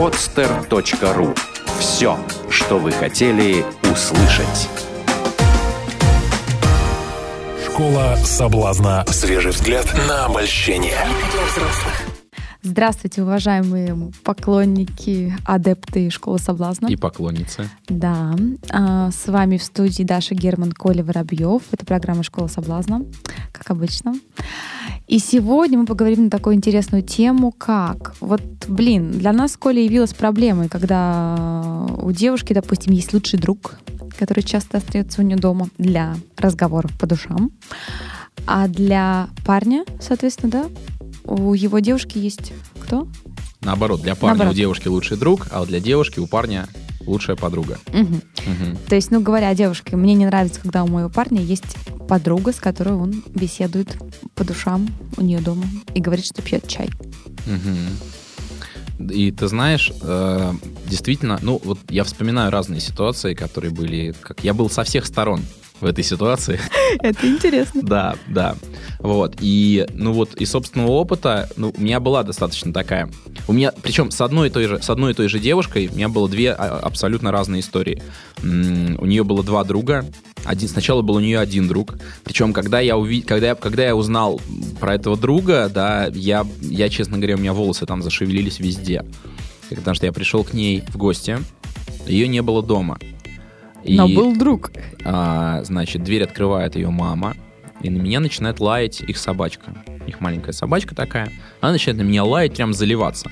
podster.ru Все, что вы хотели услышать. Школа соблазна. Свежий взгляд на обольщение. Здравствуйте, уважаемые поклонники, адепты школы соблазна. И поклонницы. Да. А, с вами в студии Даша Герман, Коля Воробьев. Это программа «Школа соблазна», как обычно. И сегодня мы поговорим на такую интересную тему, как... Вот, блин, для нас Коля явилась проблемой, когда у девушки, допустим, есть лучший друг, который часто остается у нее дома для разговоров по душам. А для парня, соответственно, да, у его девушки есть кто? Наоборот, для парня Наоборот. у девушки лучший друг, а для девушки у парня лучшая подруга. Мгм. Мгм. То есть, ну, говоря о девушке, мне не нравится, когда у моего парня есть подруга, с которой он беседует по душам у нее дома и говорит, что пьет чай. Мгм. И ты знаешь, э, действительно, ну вот я вспоминаю разные ситуации, которые были, как я был со всех сторон в этой ситуации. Это интересно. Да, да. Вот. И, ну вот, из собственного опыта, ну, у меня была достаточно такая. У меня, причем с одной и той же, с одной и той же девушкой, у меня было две а, абсолютно разные истории. У нее было два друга. Один, сначала был у нее один друг. Причем, когда я, уви... когда, я, когда я узнал про этого друга, да, я, я, честно говоря, у меня волосы там зашевелились везде. Потому что я пришел к ней в гости, ее не было дома. И- Но был друг. а, значит, дверь открывает ее мама, и на меня начинает лаять их собачка. Их маленькая собачка такая. Она начинает на меня лаять, прям заливаться.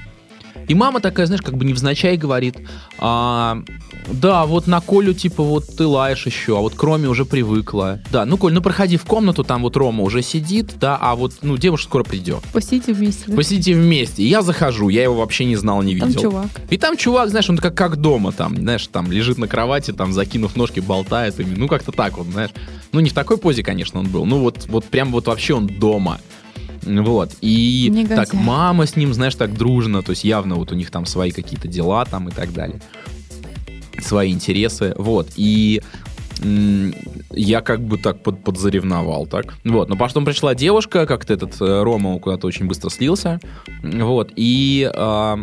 И мама такая, знаешь, как бы невзначай говорит, а, да, вот на Колю, типа, вот ты лаешь еще, а вот кроме уже привыкла. Да, ну, Коль, ну проходи в комнату, там вот Рома уже сидит, да, а вот, ну, девушка скоро придет. Посидите вместе. да? Посидите вместе. И я захожу, я его вообще не знал, не Там видел. чувак. И там чувак, знаешь, он как, как дома там, знаешь, там лежит на кровати, там закинув ножки, болтает. И, ну, как-то так вот, знаешь. Ну, не в такой позе, конечно, он был. Ну, вот, вот прям вот вообще он дома. Вот. И Негодяй. так мама с ним, знаешь, так дружно. То есть явно вот у них там свои какие-то дела там и так далее. Свои интересы. Вот. И я как бы так под, подзаревновал так. Вот. Но потом пришла девушка, как-то этот э, Рома куда-то очень быстро слился. Вот. И... а,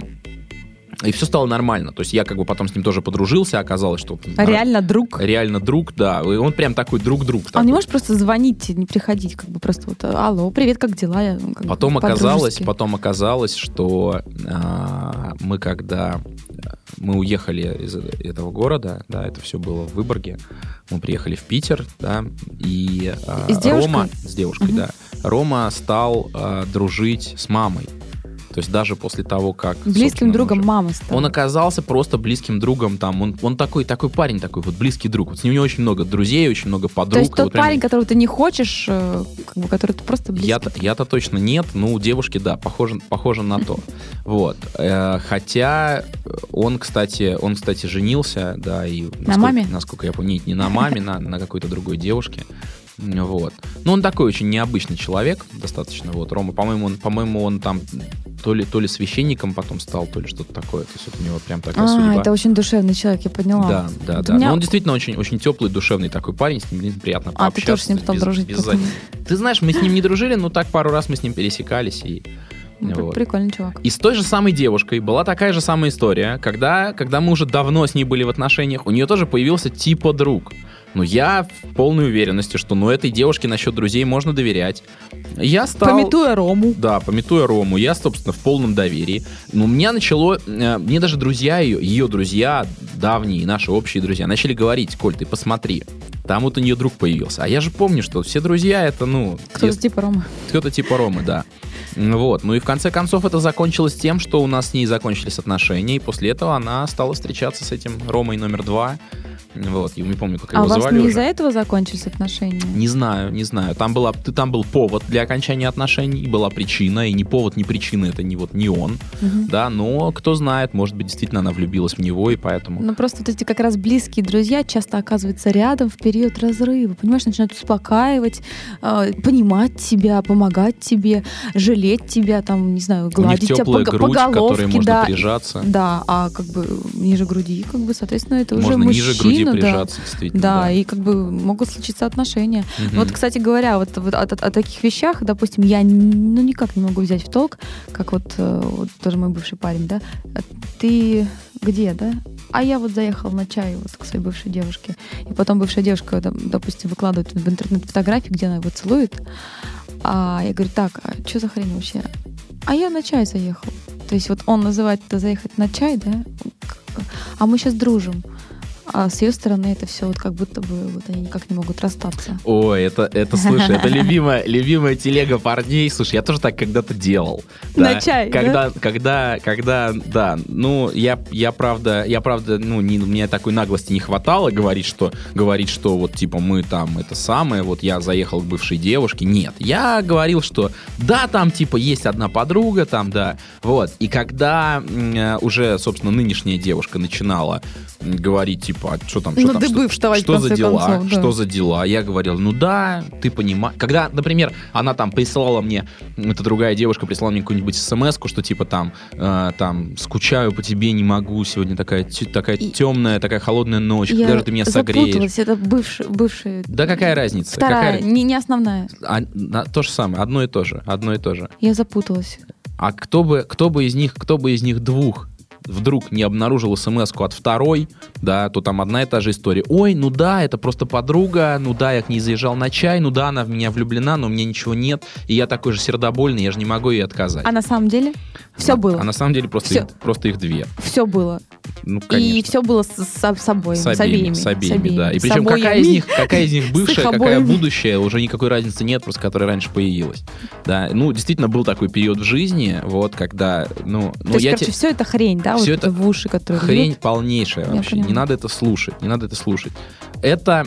и все стало нормально. То есть я как бы потом с ним тоже подружился, оказалось, что... Реально друг. Реально друг, да. И он прям такой друг-друг. А он не может просто звонить, не приходить, как бы просто вот, алло, привет, как дела? Я, как Потом оказалось, потом оказалось, что а, мы когда мы уехали из этого города, да, это все было в Выборге, мы приехали в Питер, да, и а, с девушкой? Рома с девушкой, Мгм. да, Рома стал а, дружить с мамой, то есть даже после того, как Близким другом уже- мамы стала. Он оказался просто близким другом там. Он, он такой, такой парень, такой вот близкий друг. Вот с ним у него очень много друзей, очень много подруг. То есть тот вот прям- парень, которого ты не хочешь, э, как бы, который ты просто близкий. я-то, я-то точно нет, ну, у девушки, да, похоже, похоже на то. Вот. Э, Хотя он, кстати, он, кстати, женился, да, и... насколько- маме? Насколько я нет, не на маме, на, на какой-то другой девушке. Вот. Ну, он такой очень необычный человек, достаточно. Вот, Рома, по-моему, он, по-моему, он там то ли, то ли священником потом стал, то ли что-то такое. То есть вот у него прям такая А, судьба. это очень душевный человек, я поняла. Да, да, да. меня- Но он действительно очень, очень теплый, душевный такой парень, с ним приятно А, ты пообщаться. тоже с ним стал без- дружить без потом. Ты знаешь, мы с ним не дружили, но так пару раз мы с ним пересекались. И, Ну, вот. Прикольный чувак. и с той же самой девушкой была такая же самая история, когда, когда мы уже давно с ней были в отношениях, у нее тоже появился типа друг. Но я в полной уверенности, что ну этой девушке насчет друзей можно доверять. Я стал... Пометуя Рому. Да, пометуя Рому, я, собственно, в полном доверии. Но у меня начало... э, Мне даже друзья ее, ее друзья, давние, наши общие друзья, начали говорить, Коль, ты посмотри, там вот у нее друг появился. А я же помню, что все друзья это, ну... Кто-то если- типа Рома. кто-то типа Ромы, да. Ну Вот. Ну и в конце концов это закончилось тем, что у нас с ней закончились отношения, и после этого она стала встречаться с этим Ромой номер два. Вот. Я не помню, как А его у вас звали не из-за этого закончились отношения? Не знаю, не знаю. Там была, ты там был повод для окончания отношений, была причина, и ни повод, ни причина это не вот не он, Мгм. да. Но кто знает, может быть действительно она влюбилась в него и поэтому. Ну, просто вот эти как раз близкие друзья часто оказываются рядом в период разрыва. Понимаешь, начинают успокаивать, э, понимать тебя, помогать тебе, жалеть тебя, там, не знаю, гладить тебя по, грудь, по головке, можно да. прижаться. Да, а как бы ниже груди, как бы, соответственно, это уже Можно ниже груди, Возможно, да. прижаться. Да, и как бы могут случиться отношения. Мгм. Вот, кстати говоря, вот, вот о, о- о таких вещах, допустим, я ну, никак не могу взять в толк, как вот, э, вот тоже мой бывший парень, да, А ты где, да? А я вот заехал на чай вот к своей бывшей девушке. И потом бывшая девушка, доп- допустим, выкладывает в интернет фотографии, где она его целует. А я говорю, так, а что за хрень вообще? А я на чай заехал. То есть вот он называет это заехать на чай, да? А мы сейчас дружим. А с ее стороны это все вот как будто бы вот они никак не могут расстаться. Ой, это, это, слушай, это любимая, любимая телега парней. Слушай, я тоже так когда-то делал. На чай, когда, когда, когда, да, ну, я, я правда, я правда, ну, не, мне такой наглости не хватало говорить, что, говорить, что вот, типа, мы там, это самое, вот я заехал к бывшей девушке. Нет, я говорил, что да, там, типа, есть одна подруга, там, да, вот. И когда э, уже, собственно, нынешняя девушка начинала говорить, типа, а что там, что На там, дыбы что, вставать, что за дела, концов, да. что за дела. Я говорил, ну да, ты понимаешь. Когда, например, она там присылала мне, эта другая девушка прислала мне какую-нибудь смс что типа там, э, там, скучаю по тебе, не могу, сегодня такая, такая И- темная, такая холодная ночь, Я когда же ты меня согреешь. запуталась, это бывший, бывший. Да какая разница? Вторая, Какая... Не, не основная. А, на- то же самое, одно и то же, одно и то же. Я запуталась. А кто бы, кто бы из них, кто бы из них двух вдруг не обнаружил смс от второй, да, то там одна и та же история. Ой, ну да, это просто подруга, ну да, я к ней заезжал на чай, ну да, она в меня влюблена, но у меня ничего нет, и я такой же сердобольный, я же не могу ей отказать. А на самом деле все А- было. А на самом деле просто, Всё. их, просто их две. Все было. Ну, конечно. И все было с, с собой, с обеими, с обеими, да. И С причем какая из обоими. них, какая из них бывшая, какая обоими. будущая, уже никакой разницы нет, просто которая раньше появилась. Да, ну, действительно, был такой период в жизни, вот, когда, ну, ну То есть, я короче, те- все это хрень, да? Всё вот это в уши, которые Хрень льют. полнейшая Я вообще. Не надо это слушать. Не надо это слушать. Это,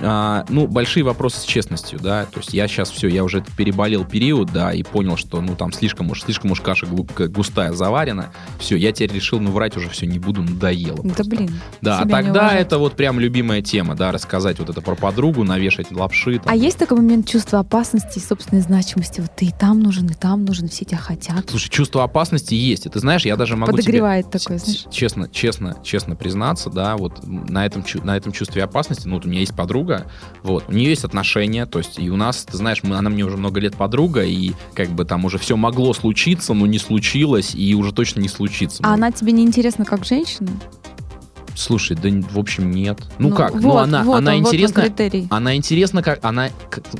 а, ну, большие вопросы с честностью, да. То есть я сейчас все, я уже переболел период, да, и понял, что, ну, там слишком уж, слишком уж каша густая заварена. Все, я теперь решил, ну, врать уже все не буду, надоело. Да просто. блин. Да, а тогда это вот прям любимая тема, да, рассказать вот это про подругу, навешать лапши. там. А есть такой момент чувства опасности и собственной значимости? Вот ты и там нужен, и там нужен, все тебя хотят. Слушай, чувство опасности есть. И ты знаешь, я даже могу тебе Подогревает такое, знаешь. честно, честно, честно признаться, да, вот на этом, на этом чувстве опасности, ну, вот у меня есть подруга, вот, у нее есть отношения, то есть, и у нас, ты знаешь, мы, она мне уже много лет подруга, и как бы там уже все могло случиться, но не случилось, и уже точно не случится. А она тебе не интересна как женщина? Слушай, да в общем нет. Ну, как? Вот, ну она, вот она он, вот он интересна. Она интересна, как она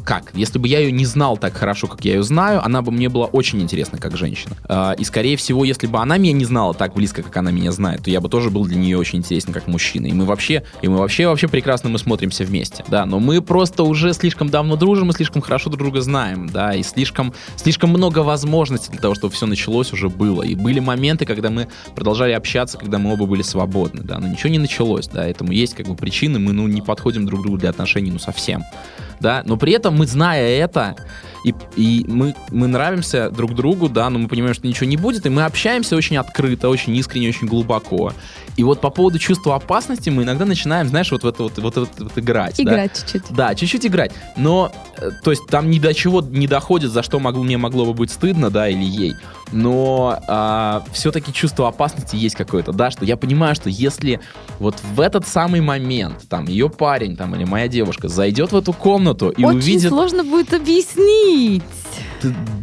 как? Если бы я ее не знал так хорошо, как я ее знаю, она бы мне была очень интересна как женщина. А, и скорее всего, если бы она меня не знала так близко, как она меня знает, то я бы тоже был для нее очень интересен как мужчина. И мы вообще, и мы вообще вообще прекрасно мы смотримся вместе, да. Но мы просто уже слишком давно дружим и слишком хорошо друг друга знаем, да, и слишком слишком много возможностей для того, чтобы все началось уже было. И были моменты, когда мы продолжали общаться, когда мы оба были свободны, да. Но ничего не началось, да. Этому есть как бы причины, мы ну не подходим друг другу для отношений, ну совсем да, но при этом мы, зная это, и, и мы, мы нравимся друг другу, да, но мы понимаем, что ничего не будет, и мы общаемся очень открыто, очень искренне, очень глубоко. И вот по поводу чувства опасности мы иногда начинаем, знаешь, вот в это вот, вот, вот, вот играть. да. Играть чуть-чуть. Да, чуть-чуть играть. Но, э, то есть, там ни до чего не доходит, за что могло, мне могло бы быть стыдно, да, или ей. Но все-таки чувство опасности есть какое-то, да, что я понимаю, что если вот в этот самый момент, там, ее парень, там, или моя девушка зайдет в эту комнату и Очень увидит... сложно будет объяснить.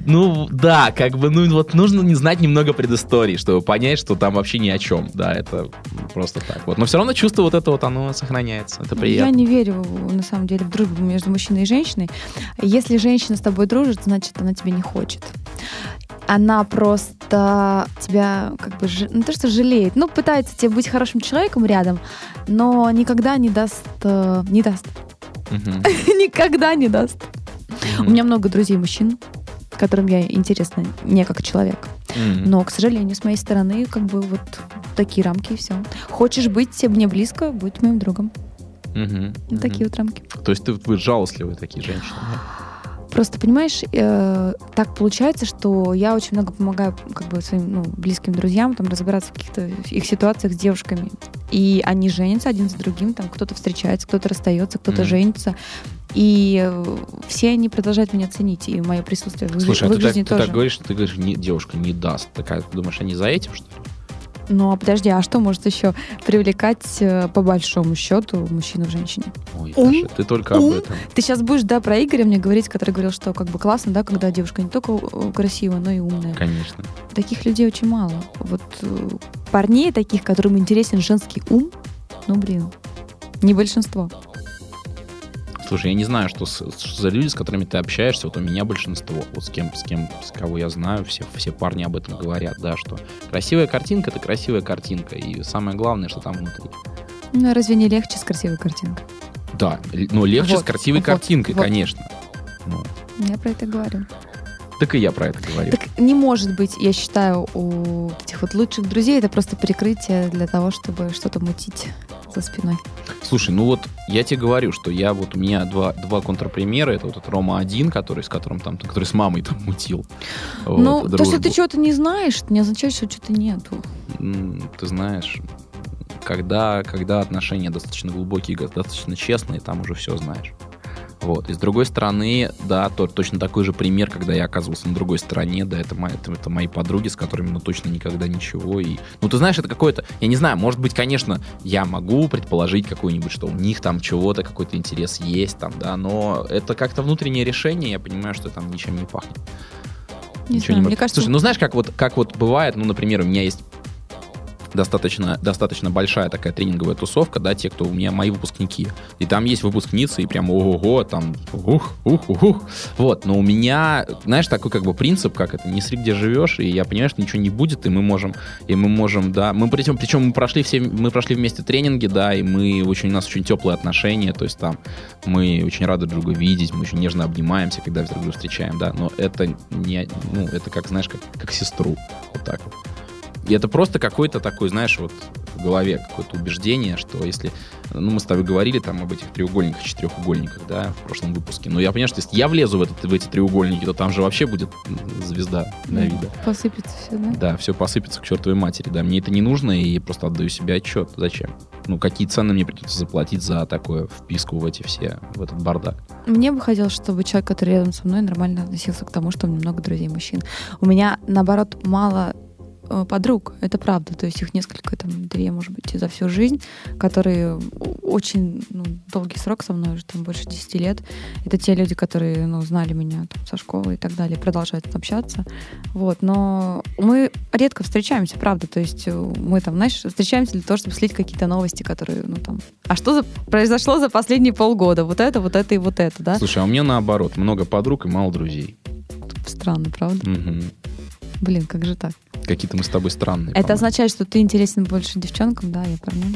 Ну, да, как бы, ну, вот нужно не знать немного предыстории, чтобы понять, что там вообще ни о чем. Да, это просто так вот. Но все равно чувство вот это вот, оно сохраняется. Это Я приятно. не верю, на самом деле, в дружбу между мужчиной и женщиной. Если женщина с тобой дружит, значит, она тебя не хочет. Она просто тебя как бы, ж- ну то, что жалеет. Ну, пытается тебе быть хорошим человеком рядом, но никогда не даст, э, не даст. Никогда не даст. У меня много друзей мужчин, которым я интересна не как человек. Но, к сожалению, с моей стороны, как бы вот такие рамки и все. Хочешь быть мне близко, будь моим другом. Такие вот рамки. То есть ты, вы жалостливые такие женщины. Просто, понимаешь, э, так получается, что я очень много помогаю как бы своим ну, близким друзьям там разбираться в каких-то их ситуациях с девушками. И они женятся один за другим, там кто-то встречается, кто-то расстается, кто-то Мгм. женится. И э, все они продолжают меня ценить, и мое присутствие в, их- Слушай, а ты так, жизни ты тоже. так говоришь, что ты говоришь, не, девушка не даст. Такая, ты думаешь, они за этим, что ли? Ну, а подожди, а что может еще привлекать э, по большому счету мужчину в женщине? Ой, Ум, Даша, ты только об ум. этом. Ты сейчас будешь, да, про Игоря мне говорить, который говорил, что как бы классно, да, когда девушка не только э, красивая, но и умная. Конечно. Таких людей очень мало. Вот э, парней таких, которым интересен женский ум, ну, блин, не большинство. Слушай, я не знаю, что, с- что за люди, с которыми ты общаешься. Вот у меня большинство. Вот с кем, с кем, с кого я знаю, все, все парни об этом говорят, да, что красивая картинка это красивая картинка. И самое главное, что там внутри. Ну, разве не легче с красивой картинкой? Да, но легче Вот, с красивой вот, картинкой, вот. конечно. Ну, Я про это говорю. так и я про это говорю. Так не может быть, я считаю, у этих вот лучших друзей это просто прикрытие для того, чтобы что-то мутить за спиной. Слушай, ну вот я тебе говорю, что я вот у меня два, два контрпримера. Это вот этот Рома один, который с которым там, который с мамой там мутил. вот, ну, то, что ты чего-то не знаешь, не означает, что что-то нету. Ты знаешь, когда, когда отношения достаточно глубокие, достаточно честные, там уже все знаешь. Вот. И с другой стороны, да, то, точно такой же пример, когда я оказывался на другой стороне, да, это, мои, это, это мои подруги, с которыми, ну, точно никогда ничего. И, ну, ты знаешь, это какое-то, я не знаю, может быть, конечно, я могу предположить какое-нибудь, что у них там чего-то, какой-то интерес есть там, да, но это как-то внутреннее решение, я понимаю, что там ничем не пахнет. Не Ничего знаю, не мне кажется, Слушай, ну знаешь, как вот, как вот бывает, ну, например, у меня есть достаточно, достаточно большая такая тренинговая тусовка, да, те, кто у меня мои выпускники. И там есть выпускницы, и прям ого-го, там ух, ух, ух, ух. Вот, но у меня, знаешь, такой как бы принцип, как это, не сри, где живешь, и я понимаю, что ничего не будет, и мы можем, и мы можем, да, мы причем, причем мы прошли все, мы прошли вместе тренинги, да, и мы очень, у нас очень теплые отношения, то есть там мы очень рады друг друга видеть, мы очень нежно обнимаемся, когда друг друга встречаем, да, но это не, ну, это как, знаешь, как, как сестру, вот так вот. И это просто какой-то такой, знаешь, вот в голове какое-то убеждение, что если... Ну, мы с тобой говорили там об этих треугольниках, четырехугольниках, да, в прошлом выпуске. Но я понимаю, что если я влезу в, этот, в эти треугольники, то там же вообще будет звезда Давида. посыпется все, да? Да, все посыпется к чертовой матери. Да, мне это не нужно, и я просто отдаю себе отчет. Зачем? Ну, какие цены мне придется заплатить за такое вписку в эти все, в этот бардак? Мне бы хотелось, чтобы человек, который рядом со мной, нормально относился к тому, что у меня много друзей мужчин. У меня, наоборот, мало подруг, это правда. То есть их несколько, там, две, может быть, за всю жизнь, которые очень ну, долгий срок со мной, уже там больше 10 лет. Это те люди, которые, ну, знали меня там, со школы и так далее, продолжают общаться. Вот. Но мы редко встречаемся, правда. То есть э, мы там, знаешь, встречаемся для того, чтобы слить какие-то новости, которые, ну, там... А что за- произошло за последние полгода? Вот это, вот это и вот это, да? Слушай, а у меня наоборот, много подруг и мало друзей. Странно, правда? Мгм. Блин, как же так? Какие-то мы с тобой странные. Это по-моему. означает, что ты интересен больше девчонкам, да, я парням.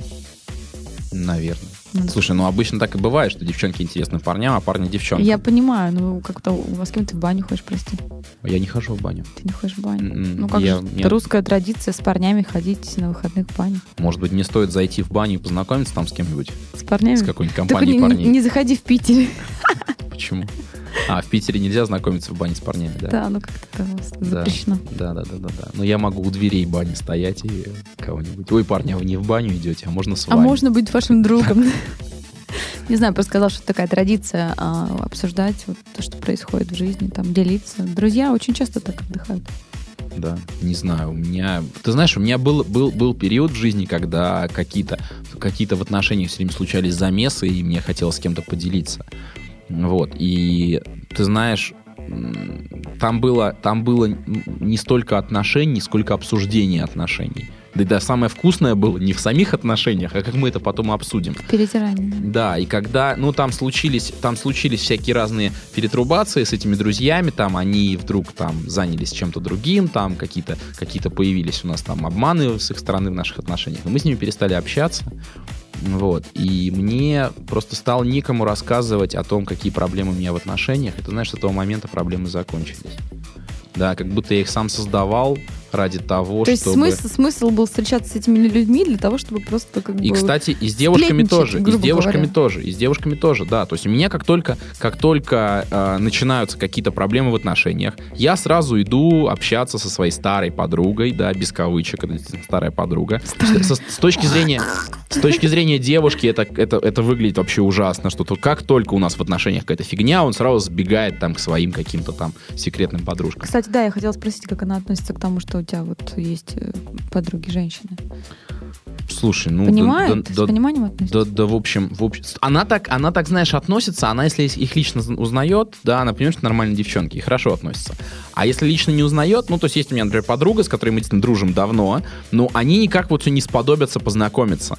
Наверное. Ну, Слушай, ну обычно так и бывает, что девчонки интересны парням, а парни девчонкам. Я понимаю, ну как-то у вас с кем ты в баню ходишь, прости. Я не хожу в баню. Ты не ходишь в баню. М-м, Ну как я- же, это русская традиция с парнями ходить на выходных в баню. Может быть, мне стоит зайти в баню и познакомиться там с кем-нибудь? С парнями? С какой-нибудь Только компанией не, парней? не заходи в Питере. Почему? А, в Питере нельзя знакомиться в бане с парнями, да? Да, ну как-то запрещено. Да, да, да, да, да. Но я могу у дверей бани стоять и кого-нибудь. Ой, парни, а вы не в баню идете, а можно с А вами. можно быть вашим другом? Не знаю, просто сказал, что такая традиция а, обсуждать вот то, что происходит в жизни, там делиться. Друзья очень часто так отдыхают. Да, не знаю, у меня... Ты знаешь, у меня был, был, был период в жизни, когда какие-то какие в отношениях все время случались замесы, и мне хотелось с кем-то поделиться. Вот, и ты знаешь, там было, там было не столько отношений, сколько обсуждения отношений. Да и да, самое вкусное было не в самих отношениях, а как мы это потом обсудим. Перетирание. Да, и когда, ну, там случились, там случились всякие разные перетрубации с этими друзьями, там они вдруг там занялись чем-то другим, там какие-то какие появились у нас там обманы с их стороны в наших отношениях, и мы с ними перестали общаться, вот, и мне просто стало некому рассказывать о том, какие проблемы у меня в отношениях, и ты знаешь, с этого момента проблемы закончились. Да, как будто я их сам создавал ради того, То есть чтобы... смысл, смысл был встречаться с этими людьми для того, чтобы просто как И, бы... кстати, и с девушками тоже, и с девушками говоря. тоже, и с девушками тоже, да. То есть у меня как только, как только э, начинаются какие-то проблемы в отношениях, я сразу иду общаться со своей старой подругой, да, без кавычек, это старая подруга. С, с- с точки зрения, С точки зрения девушки это, это, это выглядит вообще ужасно, что то, как только у нас в отношениях какая-то фигня, он сразу сбегает там к своим каким-то там секретным подружкам. Кстати, да, я хотела спросить, как она относится к тому, что у тебя вот есть э, подруги женщины. Слушай, ну... Понимает? да- С да- пониманием относится? Да, да, в общем, в общем, она так, она так, знаешь, относится, она, если их лично зн- узнает, да, она понимает, что нормальные девчонки, и хорошо относится. А если лично не узнает, ну, то есть есть у меня, например, подруга, с которой мы действительно дружим давно, но они никак вот не сподобятся познакомиться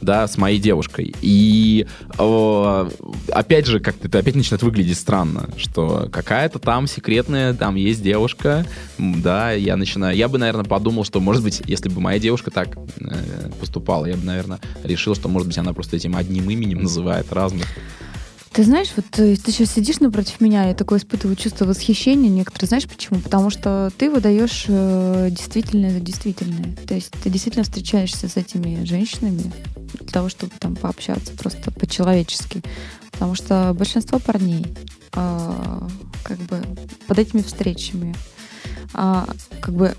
да, с моей девушкой. И э, опять же, как-то это опять начинает выглядеть странно, что какая-то там секретная, там есть девушка, да, я начинаю, я бы, наверное, подумал, что, может быть, если бы моя девушка так э, поступала, я бы, наверное, решил, что, может быть, она просто этим одним именем называет разных. Ты знаешь, вот э, ты сейчас сидишь напротив меня, я такое испытываю чувство восхищения некоторые. Знаешь почему? Потому что ты выдаешь э, действительное за действительное. То есть ты действительно встречаешься с этими женщинами для того, чтобы там пообщаться просто по-человечески. Потому что большинство парней э, как бы под этими встречами а, как бы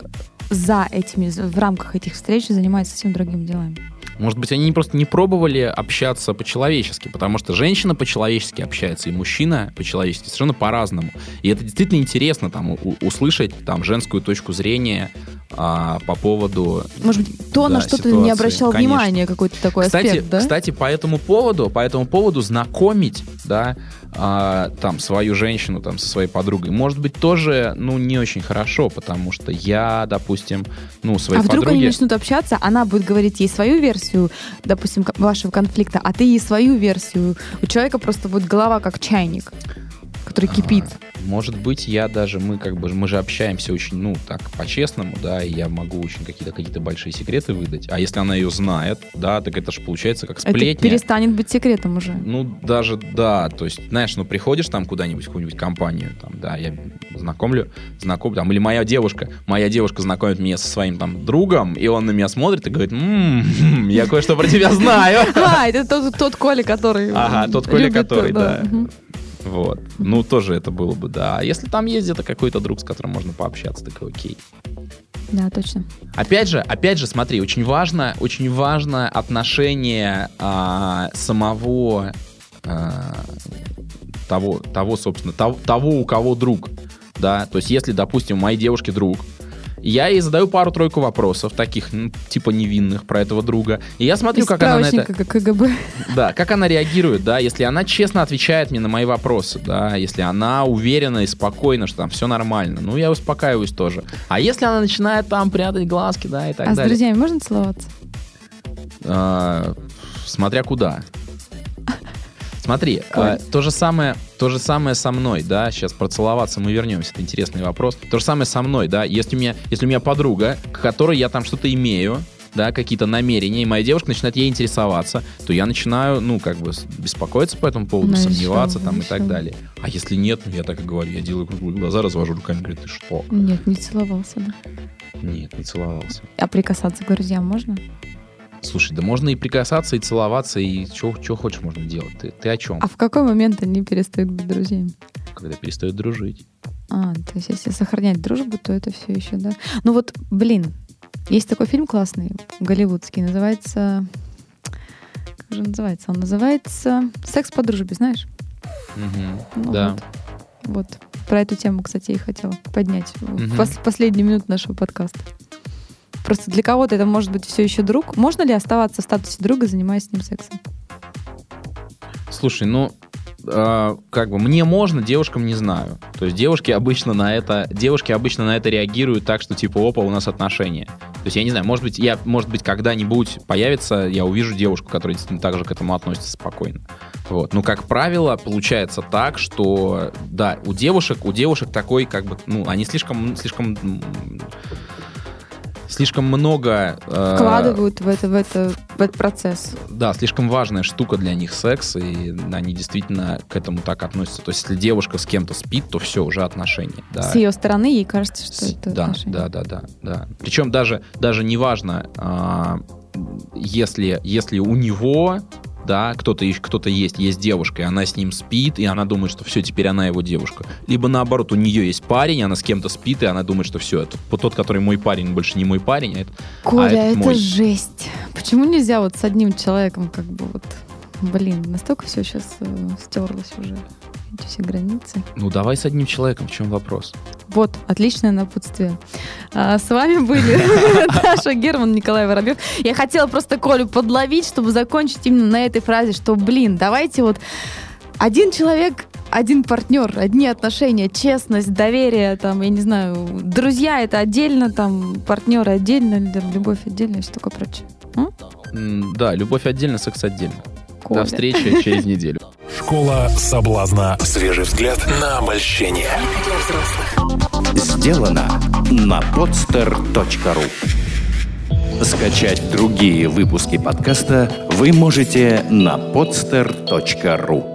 за этими, в рамках этих встреч занимается совсем другими делами. Может быть, они просто не пробовали общаться по-человечески, потому что женщина по-человечески общается, и мужчина по-человечески совершенно по-разному. И это действительно интересно там услышать там женскую точку зрения а, по поводу Может быть, то, на Да, что ты не ситуации, обращал конечно. внимания, какой-то такой кстати, аспект, да? кстати, по этому поводу, по этому поводу знакомить, да, а, там свою женщину там со своей подругой, может быть тоже, ну не очень хорошо, потому что я, допустим, ну своей а вдруг они подруге, начнут общаться, она будет говорить ей свою версию, допустим, вашего конфликта, а ты ей свою версию. У человека просто будет голова как чайник, который кипит. может быть, я даже мы как бы мы же общаемся очень, ну так по-честному, да, и я могу очень какие-то какие-то большие секреты выдать, а если она ее знает, да, так это же получается как Это сплетня. перестанет быть секретом уже. Ну, даже да, то есть, знаешь, ну, приходишь там куда-нибудь, в какую-нибудь компанию, там, да, я знакомлю, знакомлю, там, или моя девушка, моя девушка знакомит меня со своим там другом, и он на меня смотрит и говорит, «М, я кое-что про тебя знаю. А, это тот, Коля, который... Ага, тот Коля, который, да. Вот. Ну, тоже это было бы, да. А если там есть где-то какой-то друг, с которым можно пообщаться, так окей. Да, точно. Опять же, опять же, смотри, очень важно, очень важно отношение а, самого а, того, того, собственно, того, того, у кого друг, да, то есть если, допустим, у моей девушки друг, я ей задаю пару-тройку вопросов, таких, ну, типа невинных про этого друга, и я смотрю, Из как она на это... справочника КГБ. Да, как она реагирует, да, если она честно отвечает мне на мои вопросы, да, если она уверена и спокойна, что там все нормально, ну, я успокаиваюсь тоже. А если она начинает там прятать глазки, да, и так А с далее. друзьями можно целоваться? А, смотря куда. Смотри, а, то же самое, то же самое со мной, да. Сейчас про целоваться мы вернемся, это интересный вопрос. То же самое со мной, да. Если у меня, если у меня подруга, к которой я там что-то имею, да, какие-то намерения, и моя девушка начинает ей интересоваться, то я начинаю, ну, как бы беспокоиться по этому поводу, Ну сомневаться всё, там ну и так далее. А если нет, я так и говорю, я делаю круглые глаза, развожу руками, говорю, ты что? Нет, не целовался, да. Нет, не целовался. А прикасаться к друзьям можно? Слушай, да можно и прикасаться, и целоваться, и что хочешь можно делать. Ты, ты о чем? А в какой момент они перестают быть друзьями? Когда перестают дружить. А, то есть если сохранять дружбу, то это все еще, да. Ну вот, блин, есть такой фильм классный, голливудский, называется... Как же называется? Он называется «Секс по дружбе», знаешь? Мгм. Ну да. Вот. Вот. Про эту тему, кстати, и хотела поднять в Мгм. пос- последнюю минуту нашего подкаста. Просто для кого-то это может быть все еще друг. Можно ли оставаться в статусе друга, занимаясь с ним сексом? Слушай, ну, э, как бы мне можно, девушкам не знаю. То есть девушки обычно на это, девушки обычно на это реагируют так, что типа, опа, у нас отношения. То есть я не знаю, может быть, я, может быть, когда-нибудь появится, я увижу девушку, которая действительно так же к этому относится спокойно. Вот. Ну, как правило, получается так, что, да, у девушек, у девушек такой, как бы, ну, они слишком, слишком, слишком много... э, Вкладывают в, это, в, это, в этот процесс. да, слишком важная штука для них секс, и они действительно к этому так относятся. То есть, если девушка с кем-то спит, то все, уже отношения. Да. С ее стороны ей кажется, что С- это да, отношения. да, да, да, да. Причем даже, даже неважно, а, если, если у него, да, кто-то кто-то есть, есть девушка, и она с ним спит, и она думает, что все, теперь она его девушка. Либо наоборот, у нее есть парень, она с кем-то спит, и она думает, что все, это тот, который мой парень, больше не мой парень, а это Коля, этот это мой. жесть. почему нельзя вот с одним человеком как бы вот... Блин, настолько все сейчас э, стерлось уже. Эти все границы. Ну, давай с одним человеком, в чем вопрос? Вот, отличное напутствие. А, с вами были Даша Герман, Николай Воробьев. Я хотела просто Колю подловить, чтобы закончить именно на этой фразе, что, блин, давайте вот один человек, один партнер, одни отношения, честность, доверие, там, я не знаю, друзья это отдельно, там, партнеры отдельно, любовь отдельно и все такое прочее. М, Да, любовь отдельно, секс отдельно. Коля. До встречи через неделю. Школа соблазна. Свежий взгляд на обольщение. Сделано на podster.ru Скачать другие выпуски подкаста вы можете на podster.ru